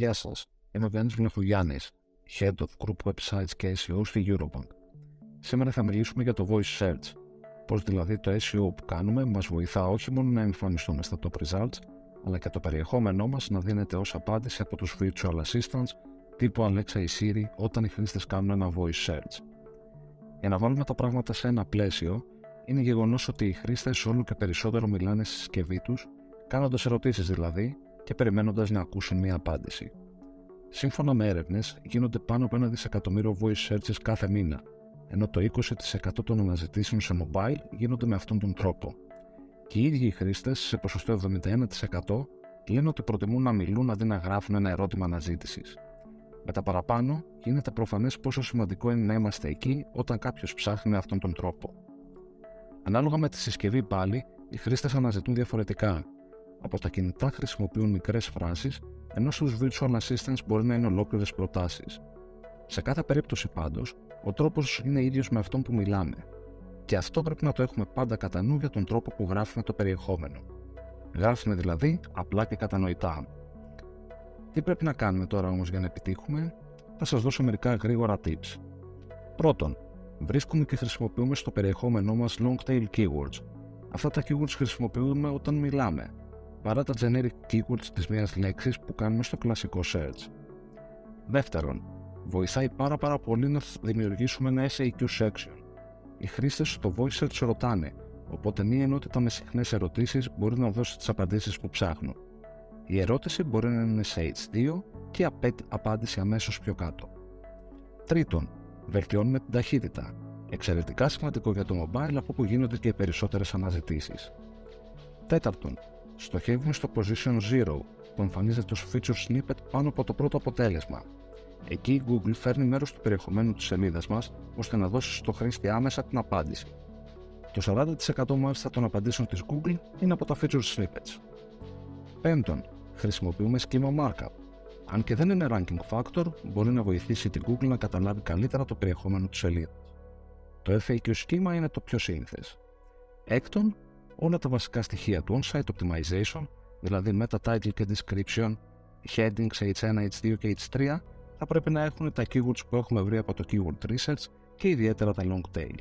Γεια σας. Είμαι ο Γιάννης Βλαχογιάννη, Head of Group Websites και SEO στη Eurobank. Σήμερα θα μιλήσουμε για το Voice Search. Πώς δηλαδή το SEO που κάνουμε μας βοηθά όχι μόνο να εμφανιστούμε στα top results, αλλά και το περιεχόμενό μας να δίνεται ως απάντηση από τους virtual assistants τύπου Alexa ή Siri όταν οι χρήστες κάνουν ένα voice search. Για να βάλουμε τα πράγματα σε ένα πλαίσιο, είναι γεγονός ότι οι χρήστες όλο και περισσότερο μιλάνε στη συσκευή τους, κάνοντας ερωτήσεις δηλαδή και περιμένοντας να ακούσουν μία απάντηση. Σύμφωνα με έρευνες, γίνονται πάνω από ένα δισεκατομμύριο voice searches κάθε μήνα, ενώ το 20% των αναζητήσεων σε mobile γίνονται με αυτόν τον τρόπο. Και οι ίδιοι οι χρήστες, σε ποσοστό 71%, λένε ότι προτιμούν να μιλούν αντί να γράφουν ένα ερώτημα αναζήτησης. Με τα παραπάνω, γίνεται προφανές πόσο σημαντικό είναι να είμαστε εκεί όταν κάποιος ψάχνει με αυτόν τον τρόπο. Ανάλογα με τη συσκευή πάλι, οι χρήστες αναζητούν διαφορετικά. Από τα κινητά χρησιμοποιούν μικρές φράσεις, ενώ στους virtual assistants μπορεί να είναι ολόκληρες προτάσεις. Σε κάθε περίπτωση πάντως, ο τρόπος είναι ίδιος με αυτόν που μιλάμε. Και αυτό πρέπει να το έχουμε πάντα κατά νου για τον τρόπο που γράφουμε το περιεχόμενο. Γράφουμε δηλαδή απλά και κατανοητά. Τι πρέπει να κάνουμε τώρα όμως για να επιτύχουμε, θα σας δώσω μερικά γρήγορα tips. Πρώτον, βρίσκουμε και χρησιμοποιούμε στο περιεχόμενό μας long tail keywords. Αυτά τα keywords χρησιμοποιούμε όταν μιλάμε, παρά τα generic keywords της μιας λέξης που κάνουμε στο κλασικό search. Δεύτερον, βοηθάει πάρα πάρα πολύ να δημιουργήσουμε ένα SAQ section. Οι χρήστες στο voice search ρωτάνε, οπότε μία ενότητα με συχνές ερωτήσεις μπορεί να δώσει τις απαντήσεις που ψάχνουν. Η ερώτηση μπορεί να είναι σε H2 και η απάντηση αμέσως πιο κάτω. Τρίτον, βελτιώνουμε την ταχύτητα. Εξαιρετικά σημαντικό για το mobile από όπου γίνονται και οι περισσότερες αναζητήσεις. Τέταρτον, στοχεύουμε στο Position 0 που εμφανίζεται ως feature snippet πάνω από το πρώτο αποτέλεσμα. Εκεί η Google φέρνει μέρος του περιεχομένου της σελίδας μας ώστε να δώσει στο χρήστη άμεσα την απάντηση. Το 40% μάλιστα των απαντήσεων της Google είναι από τα feature snippets. Πέμπτον, χρησιμοποιούμε σχήμα markup. Αν και δεν είναι ranking factor, μπορεί να βοηθήσει την Google να καταλάβει καλύτερα το περιεχόμενο του σελίδας. Το FAQ σχήμα είναι το πιο σύνηθες. Έκτον, όλα τα βασικά στοιχεία του on-site optimization, δηλαδή meta title και description, headings H1, H2 και H3, θα πρέπει να έχουν τα keywords που έχουμε βρει από το keyword research και ιδιαίτερα τα long tail.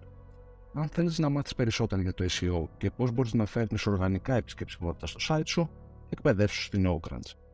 Αν θέλεις να μάθεις περισσότερα για το SEO και πώς μπορείς να φέρνεις οργανικά επισκεψιμότητα στο site σου, εκπαιδεύσου στην Oakrants.